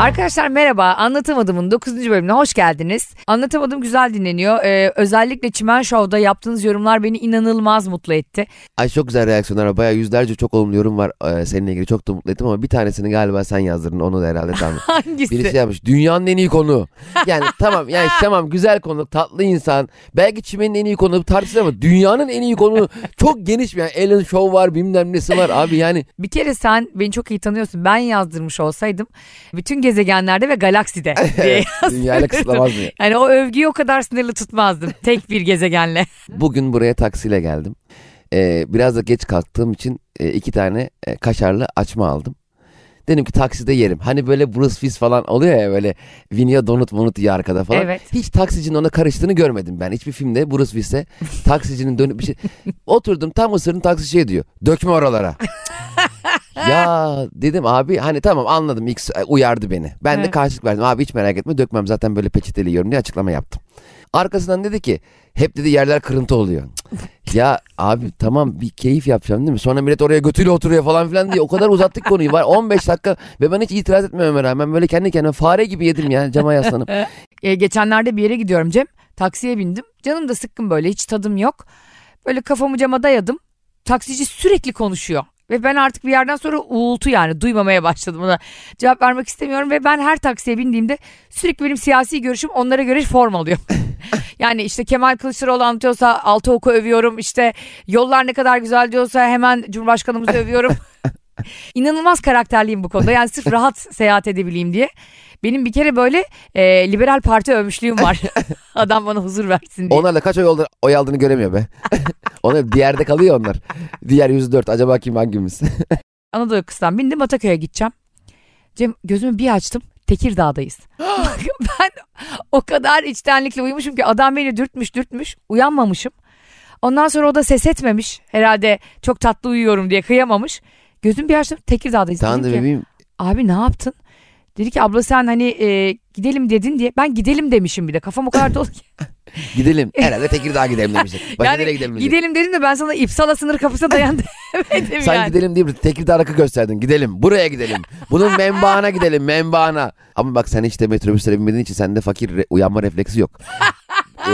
Arkadaşlar merhaba. Anlatamadım'ın 9. bölümüne hoş geldiniz. Anlatamadım güzel dinleniyor. Ee, özellikle Çimen Show'da yaptığınız yorumlar beni inanılmaz mutlu etti. Ay çok güzel reaksiyonlar var. Bayağı yüzlerce çok olumlu yorum var ee, seninle ilgili. Çok da mutlu ettim ama bir tanesini galiba sen yazdırdın. Onu da herhalde tamam. Hangisi? Birisi yapmış. Dünyanın en iyi konu. Yani tamam yani tamam güzel konu. Tatlı insan. Belki çimenin en iyi konu tartışılır ama dünyanın en iyi konu çok geniş. Yani Ellen Show var bilmem nesi var abi yani. Bir kere sen beni çok iyi tanıyorsun. Ben yazdırmış olsaydım bütün gezegenlerde ve galakside diye Dünyayla kısıtlamaz mı? Yani o övgüyü o kadar sınırlı tutmazdım. Tek bir gezegenle. Bugün buraya taksiyle geldim. Ee, biraz da geç kalktığım için e, iki tane e, kaşarlı açma aldım. Dedim ki takside yerim. Hani böyle Bruce Willis falan oluyor ya böyle Vinya donut monut yiyor arkada falan. Evet. Hiç taksicinin ona karıştığını görmedim ben. Hiçbir filmde Bruce Willis'e taksicinin dönüp bir şey... Oturdum tam ısırın taksi şey diyor. Dökme oralara. ya dedim abi hani tamam anladım ilk uyardı beni. Ben de Evet. karşılık verdim. Abi hiç merak etme dökmem zaten böyle peçeteli yiyorum diye açıklama yaptım. Arkasından dedi ki hep dedi yerler kırıntı oluyor. ya abi tamam bir keyif yapacağım değil mi? Sonra millet oraya götüyle oturuyor falan filan diye o kadar uzattık konuyu var 15 dakika ve ben hiç itiraz etmememe rağmen böyle kendi kendime fare gibi yedim ya cama yaslanıp. Ee, geçenlerde bir yere gidiyorum Cem. Taksiye bindim. Canım da sıkkın böyle hiç tadım yok. Böyle kafamı cama dayadım. Taksici sürekli konuşuyor. Ve ben artık bir yerden sonra uğultu yani duymamaya başladım ona. Cevap vermek istemiyorum ve ben her taksiye bindiğimde sürekli benim siyasi görüşüm onlara göre form alıyor. yani işte Kemal Kılıçdaroğlu anlatıyorsa altı oku övüyorum. İşte yollar ne kadar güzel diyorsa hemen Cumhurbaşkanımızı övüyorum. İnanılmaz karakterliyim bu konuda. Yani sırf rahat seyahat edebileyim diye. Benim bir kere böyle e, liberal parti övmüşlüğüm var. Adam bana huzur versin diye. Onlarla kaç oy, oldu, oy aldığını göremiyor be. Onlar diğerde kalıyor onlar. Diğer 104 acaba kim hangimiz? Anadolu yakasından bindim Ataköy'e gideceğim. Cem gözümü bir açtım. Tekirdağ'dayız. ben o kadar içtenlikle uyumuşum ki adam beni dürtmüş dürtmüş. Uyanmamışım. Ondan sonra o da ses etmemiş. Herhalde çok tatlı uyuyorum diye kıyamamış. Gözüm bir açtım Tekirdağ'dayız. tamam da ki, bebeğim Abi ne yaptın? Dedi ki abla sen hani e, gidelim dedin diye. Ben gidelim demişim bir de. Kafam o kadar dolu ki. gidelim. Herhalde Tekirdağ'a gidelim demiştik. Başka nereye gidelim diyecek. gidelim dedim de ben sana İpsala sınır kapısına dayan demedim Sen yani. gidelim mi? Tekirdağ rakı gösterdin. Gidelim. Buraya gidelim. Bunun menbaına gidelim. Menbaına. Ama bak sen hiç de metrobüslere binmediğin için sende fakir re- uyanma refleksi yok.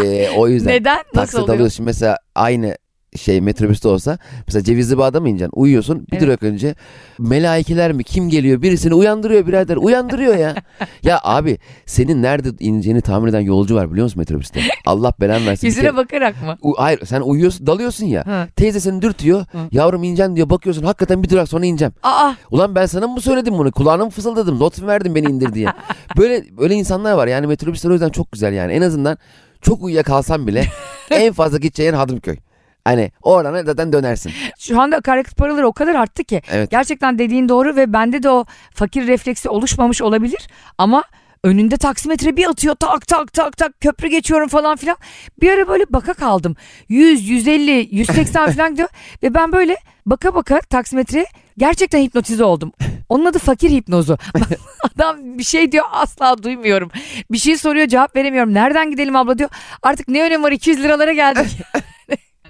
Ee, o yüzden. Neden? Nasıl oluyor? alıyorsun mesela aynı şey metrobüste olsa mesela Cevizli Bağ'da mı ineceksin? Uyuyorsun bir Evet. durak önce melaikeler mi kim geliyor birisini uyandırıyor birader uyandırıyor ya. ya abi senin nerede ineceğini tahmin eden yolcu var biliyor musun metrobüste? Allah belanı versin. Yüzüne kere- bakarak mı? U- hayır sen uyuyorsun dalıyorsun ya. Hı. Teyze seni dürtüyor. Yavrum ineceksin diyor bakıyorsun hakikaten bir durak sonra ineceğim. Aa Ulan ben sana mı söyledim bunu? Kulağına mı fısıldadım? Not mu verdim beni indir diye. Böyle böyle insanlar var. Yani metrobüsler o yüzden çok güzel yani. En azından çok uyuyakalsan bile en fazla gideceğin Hadımköy. Hani oradan zaten dönersin. şu anda akaryakıt paraları o kadar arttı ki. Evet. Gerçekten dediğin doğru ve bende de o fakir refleksi oluşmamış olabilir. Ama önünde taksimetre bir atıyor tak tak tak tak köprü geçiyorum falan filan. Bir ara böyle baka kaldım. 100, 150, 180 falan gidiyor. Ve ben böyle baka baka taksimetreye gerçekten hipnotize oldum. Onun adı fakir hipnozu. Adam bir şey diyor asla duymuyorum. Bir şey soruyor cevap veremiyorum. Nereden gidelim abla diyor. Artık ne önemi var 200 liralara geldik.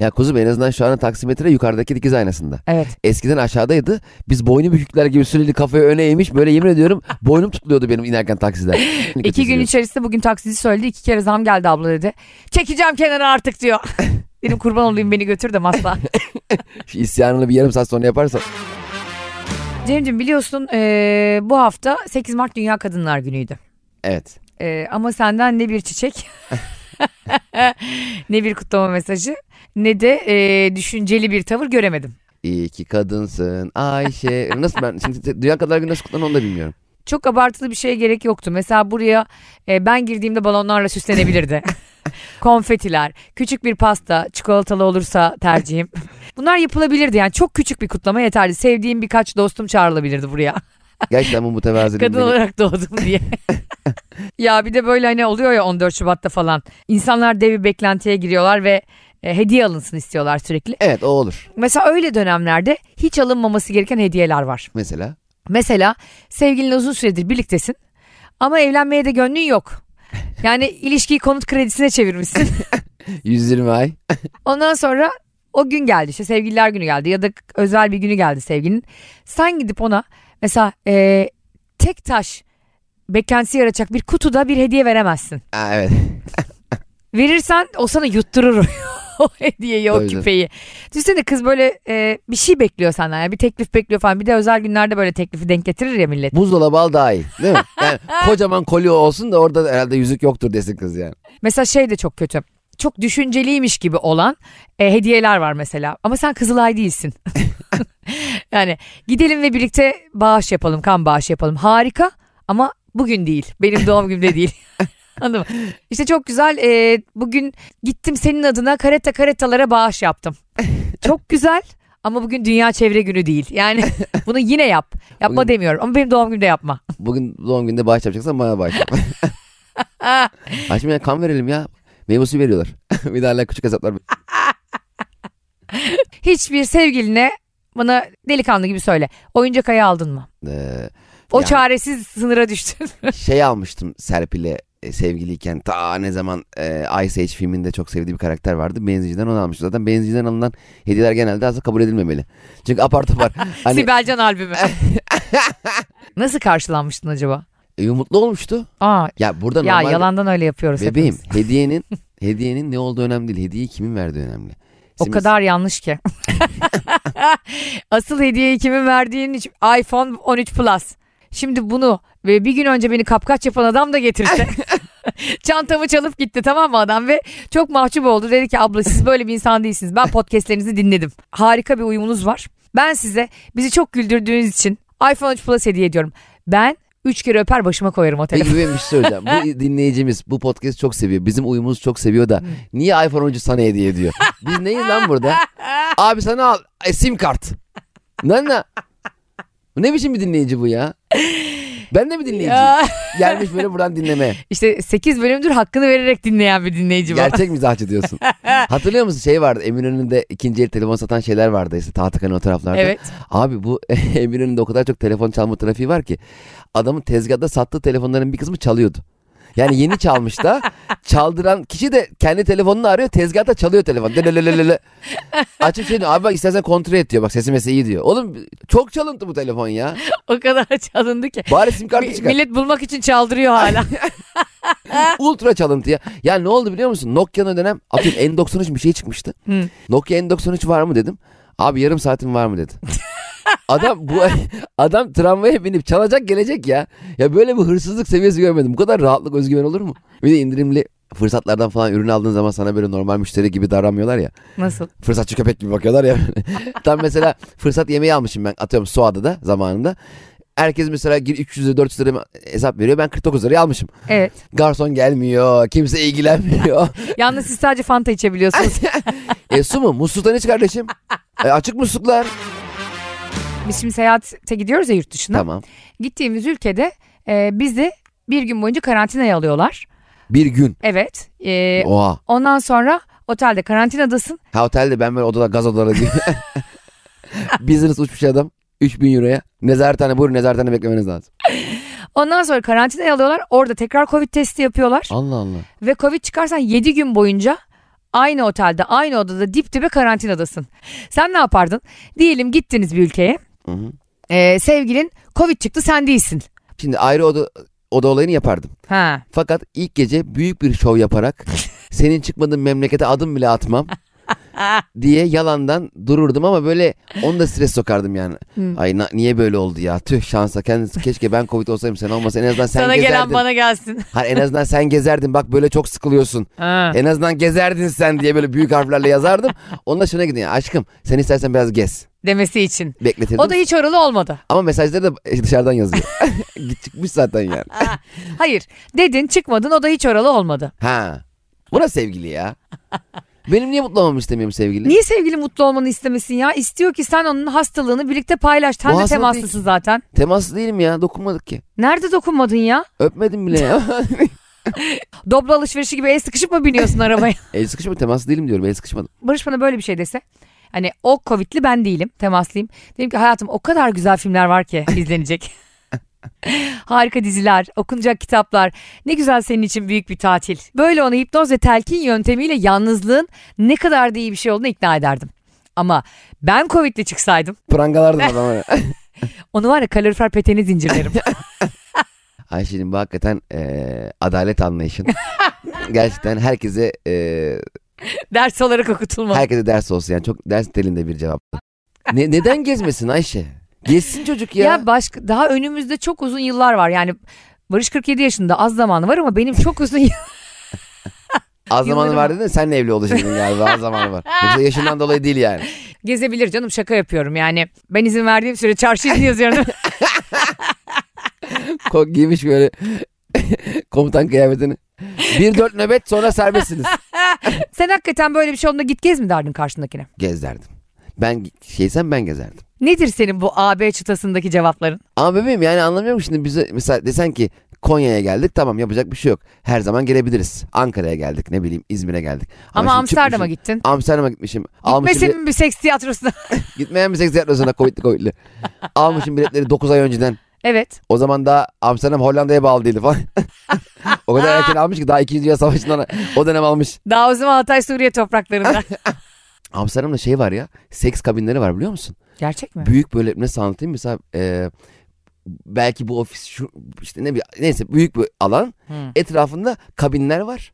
Ya kuzum en azından şu an taksimetre yukarıdaki dikiz aynasında. evet. Eskiden aşağıdaydı. Biz boynu bükükler gibi sürekli kafayı öne eğmiş. Böyle yemin ediyorum boynum tutuluyordu benim inerken taksiden. İki gün içerisinde bugün taksici söyledi iki kere zam geldi abla dedi. Çekeceğim kenara artık diyor. Dedim kurban olayım beni götür de masla. Şu isyanını bir yarım saat sonra yaparsa. Cemciğim biliyorsun eee, bu hafta 8 Mart Dünya Kadınlar Günü'ydü. Evet. Eee, ama senden ne bir çiçek ne bir kutlama mesajı ne de eee, düşünceli bir tavır göremedim. İyi ki kadınsın Ayşe. Nasıl ben şimdi Dünya Kadınlar Günü nasıl kutlanır onu da bilmiyorum. Çok abartılı bir şeye gerek yoktu. Mesela buraya e, ben girdiğimde balonlarla süslenebilirdi. Konfetiler, küçük bir pasta, çikolatalı olursa tercihim. Bunlar yapılabilirdi yani çok küçük bir kutlama yeterli. Sevdiğim birkaç dostum çağrılabilirdi buraya. Gerçekten bu mütevaziliğin Kadın beni- olarak doğdum diye. ya bir de böyle hani oluyor ya 14 Şubat'ta falan. İnsanlar dev bir beklentiye giriyorlar ve e, hediye alınsın istiyorlar sürekli. Evet o olur. Mesela öyle dönemlerde hiç alınmaması gereken hediyeler var. Mesela. Mesela sevgilinle uzun süredir birliktesin ama evlenmeye de gönlün yok. Yani ilişkiyi konut kredisine çevirmişsin. 120 ay. Ondan sonra o gün geldi işte sevgililer günü geldi ya da özel bir günü geldi sevgilinin. Sen gidip ona mesela e, tek taş beklentisi yaratacak bir kutuda bir hediye veremezsin. Ha, evet. Verirsen o sana yutturur o hediyeyi, o Tabii, tabii. küpeyi. Düşünsene kız böyle e, bir şey bekliyor senden. Yani bir teklif bekliyor falan. Bir de özel günlerde böyle teklifi denk getirir ya millet. Buzdolabı al daha iyi. Değil mi? Yani kocaman kolye olsun da orada herhalde yüzük yoktur desin kız yani. Mesela şey de çok kötü. Çok düşünceliymiş gibi olan e, hediyeler var mesela. Ama sen Kızılay değilsin. yani gidelim ve birlikte bağış yapalım, kan bağışı yapalım. Harika ama bugün değil. Benim doğum günümde değil. Anladın mı? İşte çok güzel. e, bugün gittim senin adına kareta karetalara bağış yaptım. Çok güzel. Ama bugün Dünya Çevre Günü değil. Yani bunu yine yap. Yapma Bugün- demiyorum ama benim doğum günümde yapma. Bugün doğum gününde bağış yapacaksan bana bağış yap. Açma ya kan verelim ya. Meyve suyu veriyorlar. bir hala küçük hesaplar. Hiçbir sevgiline bana delikanlı gibi söyle. Oyuncak ayı aldın mı? Ee, O Yani- çaresiz sınıra düştün. şey almıştım Serpil'e e, sevgiliyken ta ne zaman e, Ice Age filminde çok sevdiği bir karakter vardı. Benzinciden onu almıştım. Zaten benzinciden alınan hediyeler genelde aslında kabul edilmemeli. Çünkü apar topar. hani Sibelcan albümü. Nasıl karşılanmıştın acaba? e, mutlu olmuştu. Aa, Ya burada ya normal yalandan öyle yapıyoruz bebeğim hepimiz. hediyenin hediyenin ne olduğu önemli değil. Hediyeyi kimin verdiği önemli. O Şimdi- kadar yanlış ki. Asıl hediyeyi kimin verdiğin için iPhone 13 Plus. Şimdi bunu ve bir gün önce beni kapkaç yapan adam da getirse. Çantamı çalıp gitti tamam mı adam ve çok mahcup oldu. Dedi ki abla siz böyle bir insan değilsiniz. Ben podcastlerinizi dinledim. Harika bir uyumunuz var. Ben size bizi çok güldürdüğünüz için iPhone 13 Plus hediye ediyorum. Ben üç kere öper başıma koyarım o telefonu. Peki bir şey söyleyeceğim. Bu dinleyicimiz bu podcast çok seviyor. Bizim uyumumuzu çok seviyor da niye iPhone 13 sana hediye ediyor? Biz neyiz lan burada? Abi sana al e, sim kart. Ne ne? Ne biçim bir dinleyici bu ya? Ben de mi dinleyiciyim? Ya. Gelmiş böyle buradan dinlemeye. İşte 8 bölümdür hakkını vererek dinleyen bir dinleyici var. Gerçek mizahçı diyorsun. Hatırlıyor musun şey vardı Eminönü'nde ikinci el telefon satan şeyler vardı işte Tahtakale'nin o taraflarda. Evet. Abi bu Eminönü'nde o kadar çok telefon çalma trafiği var ki adamın tezgahta sattığı telefonların bir kısmı çalıyordu. Yani yeni çalmış da çaldıran kişi de kendi telefonunu arıyor tezgahta çalıyor telefon. Delelelelele. Açıp şey diyor abi bak istersen kontrol et diyor bak sesi mesela iyi diyor. Oğlum çok çalıntı bu telefon ya. O kadar çalındı ki. Bari sim kartı çıkar. Millet bulmak için çaldırıyor hala. Ultra çalıntı ya. Ya ne oldu biliyor musun? Nokia'nın dönem atıyorum N93 bir şey çıkmıştı. Nokia N93 var mı dedim. Abi yarım saatin var mı dedi. Adam bu adam tramvaya binip çalacak gelecek ya. Ya böyle bir hırsızlık seviyesi görmedim. Bu kadar rahatlık özgüven olur mu? Bir de indirimli fırsatlardan falan ürün aldığın zaman sana böyle normal müşteri gibi davranmıyorlar ya. Nasıl? Fırsatçı köpek gibi bakıyorlar ya. Tam mesela fırsat yemeği almışım ben atıyorum Suada'da zamanında. Herkes mesela gir 300 lira 400 lira hesap veriyor. Ben 49 liraya almışım. Evet. Garson gelmiyor. Kimse ilgilenmiyor. Yalnız siz sadece Fanta içebiliyorsunuz. e su mu? Musluktan iç kardeşim. E, açık musluklar. Biz şimdi seyahate gidiyoruz ya yurt dışına. Tamam. Gittiğimiz ülkede e, bizi bir gün boyunca karantinaya alıyorlar. Bir gün. Evet. E, Oha. ondan sonra otelde karantinadasın. Ha otelde ben böyle odada gaz odaları gibi. Business uçmuş adam. 3000 euroya. Nezarethane buyurun nezarethane beklemeniz lazım. Ondan sonra karantinaya alıyorlar. Orada tekrar Covid testi yapıyorlar. Allah Allah. Ve Covid çıkarsan 7 gün boyunca aynı otelde, aynı odada dip dibe karantinadasın. Sen ne yapardın? Diyelim gittiniz bir ülkeye. Hı hı. E, sevgilin Covid çıktı sen değilsin. Şimdi ayrı oda, oda olayını yapardım. Ha. Fakat ilk gece büyük bir şov yaparak senin çıkmadığın memlekete adım bile atmam diye yalandan dururdum ama böyle onu da stres sokardım yani. Ay na- niye böyle oldu ya? Tüh şansa kendisi keşke ben Covid olsaydım sen olmasa en azından sen Sana gezerdin. gelen bana gelsin. Hayır, en azından sen gezerdin bak böyle çok sıkılıyorsun. Ha. En azından gezerdin sen diye böyle büyük harflerle yazardım. Onunla şuna gidin aşkım sen istersen biraz gez. Demesi için. Bekletirdim. O da hiç oralı olmadı. Ama mesajları da dışarıdan yazıyor. Git çıkmış zaten yani. Ha. Hayır. Dedin çıkmadın o da hiç oralı olmadı. Ha. Bu da sevgili ya. Benim niye mutlu olmamı istemiyorum sevgili? Niye sevgili mutlu olmanı istemesin ya? İstiyor ki sen onun hastalığını birlikte paylaş. Sen Bu de hastalık temaslısın değil. zaten. Temaslı değilim ya dokunmadık ki. Nerede dokunmadın ya? Öpmedim bile ya. Doblo alışverişi gibi el sıkışıp mı biniyorsun arabaya? el sıkışma temaslı değilim diyorum el sıkışmadım. Barış bana böyle bir şey dese. Hani o Covid'li ben değilim. Temaslıyım. Dedim ki hayatım o kadar güzel filmler var ki izlenecek. Harika diziler, okunacak kitaplar. Ne güzel senin için büyük bir tatil. Böyle onu hipnoz ve telkin yöntemiyle yalnızlığın ne kadar da iyi bir şey olduğunu ikna ederdim. Ama ben Covid'li çıksaydım Prangalardım adamı. onu var ya kalorifer peteni zincirlerim. Ayşe'nin bu hakikaten e, adalet anlayışın. Gerçekten herkese e, Ders olarak okutulmalı. herkese ders olsun yani çok ders telinde bir cevap. Ne, neden gezmesin Ayşe? Gezsin çocuk ya. Ya başka daha önümüzde çok uzun yıllar var. Yani Barış 47 yaşında az zamanı var ama benim çok uzun yıl- Az zamanı yıllarım- var dedin de evli olacaksın galiba az zamanı var. Yoksa yaşından dolayı değil yani. gezebilir canım şaka yapıyorum yani. Ben izin verdiğim süre çarşı izni yazıyorum. Kok giymiş böyle komutan kıyafetini. Bir dört nöbet sonra serbestsiniz. Sen hakikaten böyle bir şey olduğunda git gez mi derdin karşındakine? Gez derdim. Ben şeysem ben gezerdim. Nedir senin bu AB çıtasındaki cevapların? Ama bebeğim yani anlamıyorum şimdi bize mesela desen ki Konya'ya geldik tamam yapacak bir şey yok. Her zaman gelebiliriz. Ankara'ya geldik ne bileyim İzmir'e geldik. Ama şimdi Amsterdam'a çıkmışım- gittin. Amsterdam'a gitmişim. Gitmesin mi bir seks tiyatrosuna? gitmeyen bir seks tiyatrosuna Covid'li Covid'li. Almışım biletleri 9 ay önceden. Evet. O zaman da Amsterdam Hollanda'ya bağlı değildi falan. o kadar erken almış ki daha 2. Dünya Savaşı'ndan o dönem almış. Daha o zaman Hatay Suriye topraklarında. Amsterdam'da şey var ya seks kabinleri var biliyor musun? Gerçek mi? Büyük böyle nasıl anlatayım mesela e, belki bu ofis şu işte ne bir neyse büyük bir alan Hı. etrafında kabinler var.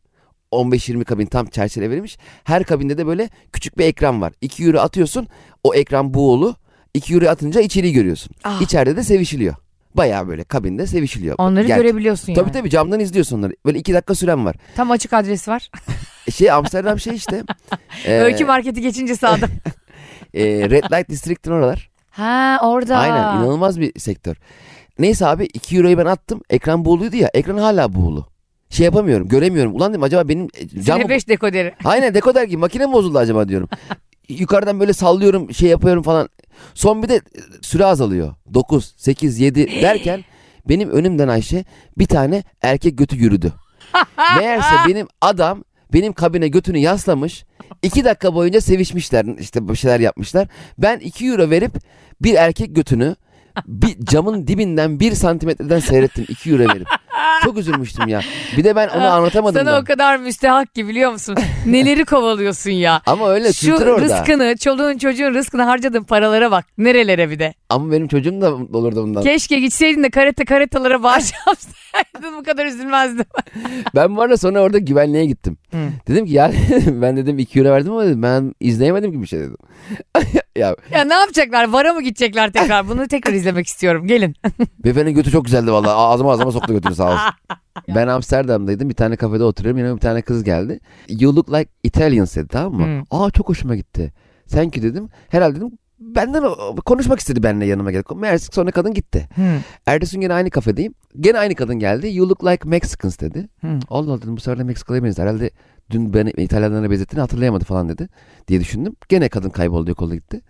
15-20 kabin tam çerçeve verilmiş. Her kabinde de böyle küçük bir ekran var. 2 euro atıyorsun o ekran buğulu. 2 euro atınca içeriği görüyorsun. Ah. İçeride de sevişiliyor. Bayağı böyle kabinde sevişiliyor. Onları Ger- görebiliyorsun yani. Tabii tabii camdan izliyorsun onları. Böyle 2 dakika süren var. Tam açık adresi var. Şey Amsterdam şey işte. e, Öykü marketi geçince sağda. e, Red Light District'in oralar. ha orada. Aynen inanılmaz bir sektör. Neyse abi 2 euroyu ben attım. Ekran buğuluydu ya. Ekran hala buğulu. Şey yapamıyorum göremiyorum. Ulan dedim acaba benim e, cam... Zile 5 dekoderi. Aynen dekoder gibi makine mi bozuldu acaba diyorum. Yukarıdan böyle sallıyorum şey yapıyorum falan. Son bir de e, süre azalıyor. 9, 8, 7 derken benim önümden Ayşe bir tane erkek götü yürüdü. Meğerse benim adam benim kabine götünü yaslamış. iki dakika boyunca sevişmişler işte bir şeyler yapmışlar. Ben 2 euro verip bir erkek götünü bir camın dibinden bir santimetreden seyrettim 2 euro verip. Çok üzülmüştüm ya. Bir de ben onu anlatamadım Sana da. o kadar müstehak ki biliyor musun? Neleri kovalıyorsun ya. Ama öyle Şu orada. rızkını, çoluğun çocuğun rızkını harcadığın paralara bak. Nerelere bir de. Ama benim çocuğum da mutlu olurdu bundan. Keşke gitseydin de karate karatalara bağış yapsaydın bu kadar üzülmezdim. Ben bu arada sonra orada güvenliğe gittim. Hı. Dedim ki ya ben dedim 2 euro verdim ama dedim, ben izleyemedim gibi bir şey dedim. Ya Ya ne yapacaklar? Vara mı gidecekler tekrar? Bunu tekrar izlemek istiyorum. Gelin. beyefendinin götü çok güzeldi vallahi. Ağzıma ağzıma soktu götünü sağ olsun. ben Amsterdam'daydım. Bir tane kafede oturuyorum. Yanıma bir tane kız geldi. You look like Italians dedi tamam mı? Aa çok hoşuma gitti. Thank you dedim. Herhalde dedim benden konuşmak istedi benimle yanıma geldi. Meğerse sonra kadın gitti. Ertesi gün gene aynı kafedeyim. Gene aynı kadın geldi. You look like Mexicans dedi. Allah Allah dedim bu sefer de Meksikalı'ya benziyor. Herhalde dün beni İtalyanlara benzettiğini hatırlayamadı falan dedi diye düşündüm. Gene kadın kayboldu yok oldu gitti.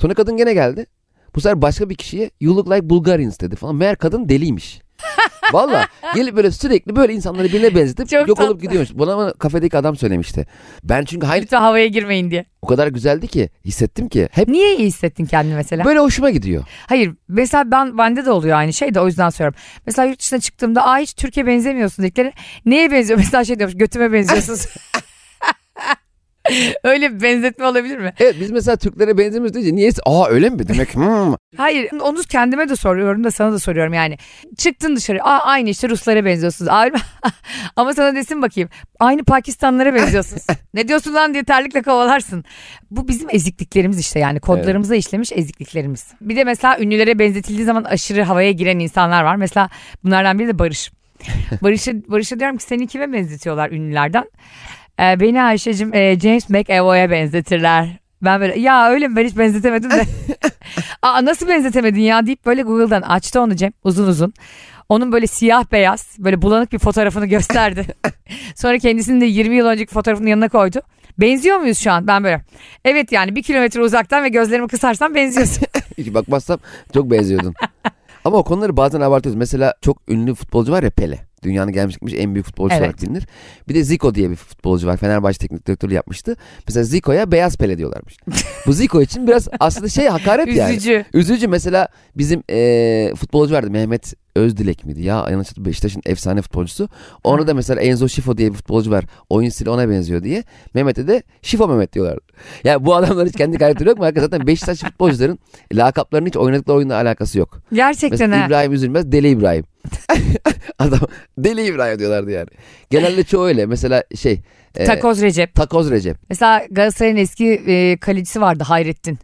Sonra kadın gene geldi. Bu sefer başka bir kişiye you look like Bulgarians dedi falan. Meğer kadın deliymiş. Valla gelip böyle sürekli böyle insanları birbirine benzetip Çok yok tatlı. olup gidiyormuş. Bana ama kafedeki adam söylemişti. Ben çünkü hayır Lütfen havaya girmeyin diye. o kadar güzeldi ki hissettim ki hep Niye iyi hissettin kendini mesela? böyle hoşuma gidiyor. Hayır mesela ben bende de oluyor aynı şey de o yüzden soruyorum. Mesela yurt dışına çıktığımda aa hiç Türkiye benzemiyorsun dedikleri neye benziyor? Mesela şey diyormuş götüme benziyorsunuz. Öyle bir benzetme olabilir mi? Evet biz mesela Türklere benzemiyoruz deyince niyeyse aa öyle mi demek hmm. Hayır onu kendime de soruyorum da sana da soruyorum yani. Çıktın dışarı aa aynı işte Ruslara benziyorsunuz. Ama sana desin bakayım aynı Pakistanlara benziyorsunuz. ne diyorsun lan diye terlikle kovalarsın. Bu bizim ezikliklerimiz işte yani kodlarımıza işlemiş ezikliklerimiz. Bir de mesela ünlülere benzetildiği zaman aşırı havaya giren insanlar var. Mesela bunlardan biri de Barış. Barış'a, Barış'a diyorum ki seni kime benzetiyorlar ünlülerden? Ee, beni Ayşe'cim e, James McAvoy'a benzetirler. Ben böyle ya öyle mi ben hiç benzetemedim de. Aa nasıl benzetemedin ya deyip böyle Google'dan açtı onu Cem uzun uzun. Onun böyle siyah beyaz böyle bulanık bir fotoğrafını gösterdi. Sonra kendisinin de 20 yıl önceki fotoğrafını yanına koydu. Benziyor muyuz şu an? Ben böyle. Evet yani bir kilometre uzaktan ve gözlerimi kısarsam benziyorsun. Hiç bakmazsam çok benziyordun. Ama o konuları bazen abartıyoruz. Mesela çok ünlü futbolcu var ya Pele. Dünyanın gelmiş gitmiş en büyük futbolcu Evet. olarak bilinir. Bir de Zico diye bir futbolcu var. Fenerbahçe teknik direktörü yapmıştı. Mesela Zico'ya beyaz Pele diyorlarmış. Bu Zico için biraz aslında şey hakaret yani. Üzücü. Üzücü mesela bizim eee, futbolcu vardı Mehmet Özdilek miydi ya? Yanlış hatırlamıyorum. Beşiktaş'ın efsane futbolcusu. Onu da mesela Enzo Şifo diye bir futbolcu var. Oyun stili ona benziyor diye. Mehmet'e de Şifo Mehmet diyorlardı. Yani bu adamlar hiç kendi karakteri yok mu? Hakikaten zaten Beşiktaş futbolcuların lakaplarının hiç oynadıkları oyunla alakası yok. Gerçekten Mesela ha. İbrahim Üzülmez Deli İbrahim. Adam deli İbrahim diyorlardı yani. Genelde çoğu öyle. Mesela şey. e, Takoz Recep. Takoz Recep. Mesela Galatasaray'ın eski e, kalecisi vardı Hayrettin.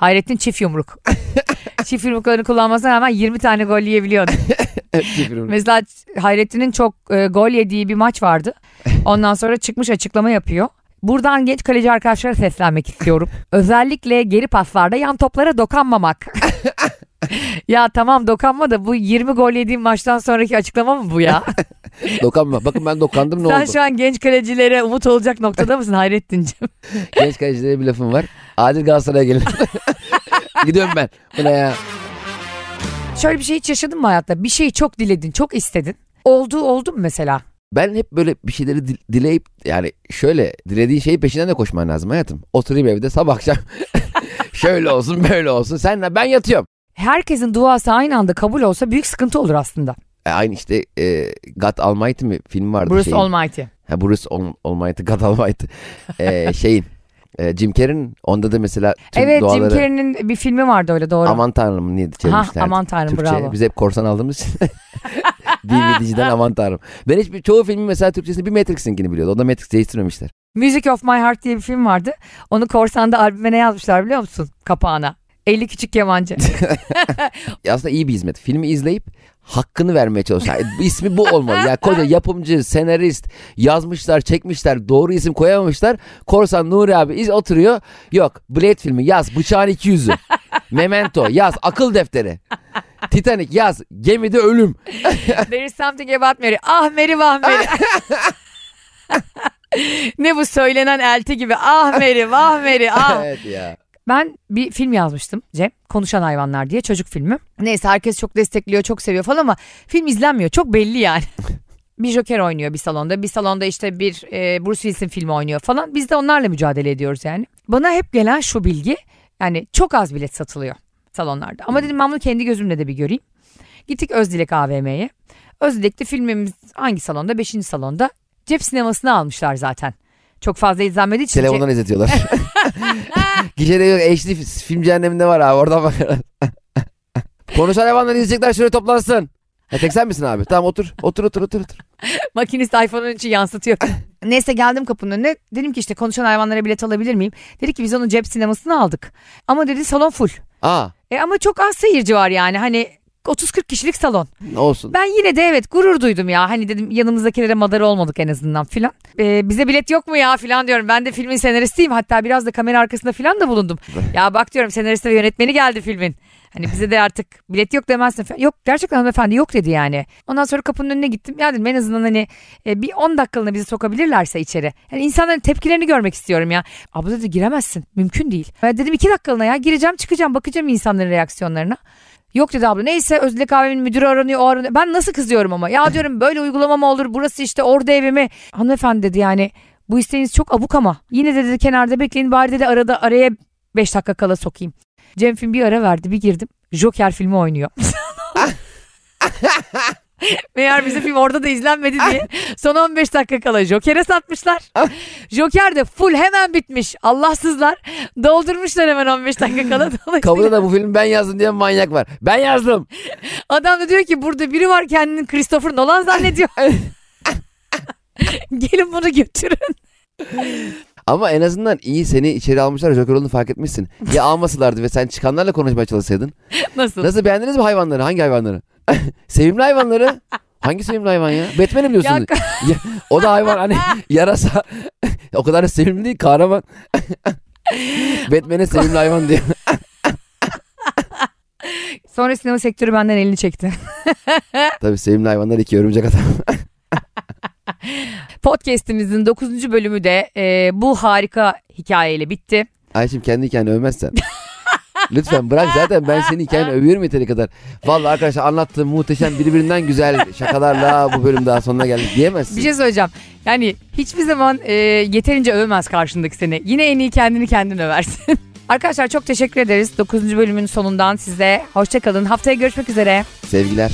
Hayrettin çift yumruk. çift yumruklarını kullanmasına rağmen 20 tane gol yiyebiliyordu. Mesela Hayrettin'in çok e, gol yediği bir maç vardı. Ondan sonra çıkmış açıklama yapıyor. Buradan genç kaleci arkadaşlara seslenmek istiyorum. Özellikle geri paslarda yan toplara dokanmamak. Ya tamam dokanma da bu 20 gol yediğim maçtan sonraki açıklama mı bu ya? Dokanma. Bakın ben dokandım ne Sen oldu? şu an genç kalecilere umut olacak noktada mısın Hayrettin'cim? Genç kalecilere bir lafım var. Adil Galatasaray'a gelin. Gidiyorum ben. Bu ne ya? Şöyle bir şey hiç yaşadın mı hayatta? Bir şeyi çok diledin, çok istedin. Oldu oldu mu mesela? Ben hep böyle bir şeyleri dil- dileyip yani şöyle dilediğin şeyi peşinden de koşman lazım hayatım. Oturayım evde sabah akşam şöyle olsun böyle olsun. Sen ben yatıyorum. Herkesin duası aynı anda kabul olsa büyük sıkıntı olur aslında. E, aynı işte e, God Almighty mi film vardı Bruce şeyin. Almighty. Ha, Bruce Al- Almighty, God Almighty. E, şeyin e, Jim Carrey'in onda da mesela tüm Evet duaları Jim Carrey'nin bir filmi vardı öyle doğru. aman tanrım niye çevirmişler. aman tanrım Türkçe. bravo. Biz hep korsan aldığımız için. DVD'ciden aman tanrım. Ben hiçbir çoğu filmin mesela Türkçesini bir Matrix'inkini biliyordu. O da Matrix değiştirmemişler. Music of My Heart diye bir film vardı. Onu Korsan'da albüme ne yazmışlar biliyor musun? Kapağına. 50 küçük kemancı. aslında iyi bir hizmet. Filmi izleyip hakkını vermeye çalışıyor. Yani ismi bu olmalı. Yani koca yapımcı, senarist yazmışlar, çekmişler, doğru isim koyamamışlar. Korsan Nuri abi iz oturuyor. Yok Blade filmi yaz bıçağın iki yüzü. Memento yaz akıl defteri. Titanic yaz gemide ölüm. There is something about Mary. Ah Mary vah Mary. ne bu söylenen elti gibi. Ah Mary vah Mary ah. evet ya. Ben bir film yazmıştım Cem. Konuşan Hayvanlar diye çocuk filmi. Neyse herkes çok destekliyor, çok seviyor falan ama film izlenmiyor. Çok belli yani. bir Joker oynuyor bir salonda. Bir salonda işte bir e, Bruce Willis'in filmi oynuyor falan. Biz de onlarla mücadele ediyoruz yani. Bana hep gelen şu bilgi yani çok az bilet satılıyor salonlarda. Ama dedim ben bunu kendi gözümle de bir göreyim. Gittik Özdilek AVM'ye. Özdilek'te filmimiz hangi salonda? Beşinci salonda. Cep sinemasını almışlar zaten. Çok fazla izlenmediği için. Telefondan izletiyorlar. Gişede yok HD film cehenneminde var abi oradan bakarız. Konuşan hayvanları izleyecekler şöyle toplansın. Ha, tek sen misin abi? Tamam otur. Otur otur otur otur. Makinist iPhone'un için yansıtıyor. Neyse geldim kapının önüne. Dedim ki işte konuşan hayvanlara bilet alabilir miyim? Dedi ki biz onun cep sinemasını aldık. Ama dedi salon full. Aa E ama çok az seyirci var yani hani 30-40 kişilik salon. olsun. Ben yine de evet gurur duydum ya. Hani dedim yanımızdakilere madara olmadık en azından filan. E, bize bilet yok mu ya filan diyorum. Ben de filmin senaristiyim. Hatta biraz da kamera arkasında filan da bulundum. ya bak diyorum senarist ve yönetmeni geldi filmin. Hani bize de artık bilet yok demezsin falan. Yok gerçekten hanımefendi yok dedi yani. Ondan sonra kapının önüne gittim. Ya dedim en azından hani e, bir 10 dakikalığına bizi sokabilirlerse içeri. Yani insanların tepkilerini görmek istiyorum ya. Abla dedi giremezsin. Mümkün değil. Ben dedim 2 dakikalığına ya gireceğim çıkacağım bakacağım insanların reaksiyonlarına. Yok dedi abla neyse Özlek kahvenin müdürü aranıyor o aranıyor. Ben nasıl kızıyorum ama ya diyorum böyle uygulama mı olur burası işte orada evimi. Hanımefendi dedi yani bu isteğiniz çok abuk ama. Yine de dedi kenarda bekleyin bari dedi arada araya 5 dakika kala sokayım. Cem film bir ara verdi bir girdim. Joker filmi oynuyor. Meğer bizim film orada da izlenmedi diye son 15 dakika kala Joker'e satmışlar. Joker de full hemen bitmiş. Allahsızlar doldurmuşlar hemen 15 dakika kala. Kapıda da bu filmi ben yazdım diye manyak var. Ben yazdım. Adam da diyor ki burada biri var kendini Christopher Nolan zannediyor. Gelin bunu götürün. Ama en azından iyi seni içeri almışlar Joker olduğunu fark etmişsin. Ya almasalardı ve sen çıkanlarla konuşmaya çalışsaydın. Nasıl? Nasıl beğendiniz mi hayvanları? Hangi hayvanları? sevimli hayvanları. Hangi sevimli hayvan ya? Batman'i mi diyorsunuz? Ya- Ya, o da hayvan hani yarasa. o kadar da sevimli değil kahraman. Batman'e sevimli hayvan diyor. Sonra sinema sektörü benden elini çekti. Tabii sevimli hayvanlar iki örümcek adam. Podcast'imizin 9. bölümü de e, bu harika hikayeyle bitti. Ayşem kendi hikayeni övmezsen. Lütfen bırak zaten ben senin hikayeni övüyorum yeteri kadar. Vallahi arkadaşlar anlattığım muhteşem birbirinden güzel şakalarla bu bölüm daha sonuna geldik diyemezsin. Bir şey söyleyeceğim. Yani hiçbir zaman e, yeterince övmez karşındaki seni. Yine en iyi kendini kendin översin. Arkadaşlar çok teşekkür ederiz. 9. bölümün sonundan size hoşçakalın. Haftaya görüşmek üzere. Sevgiler.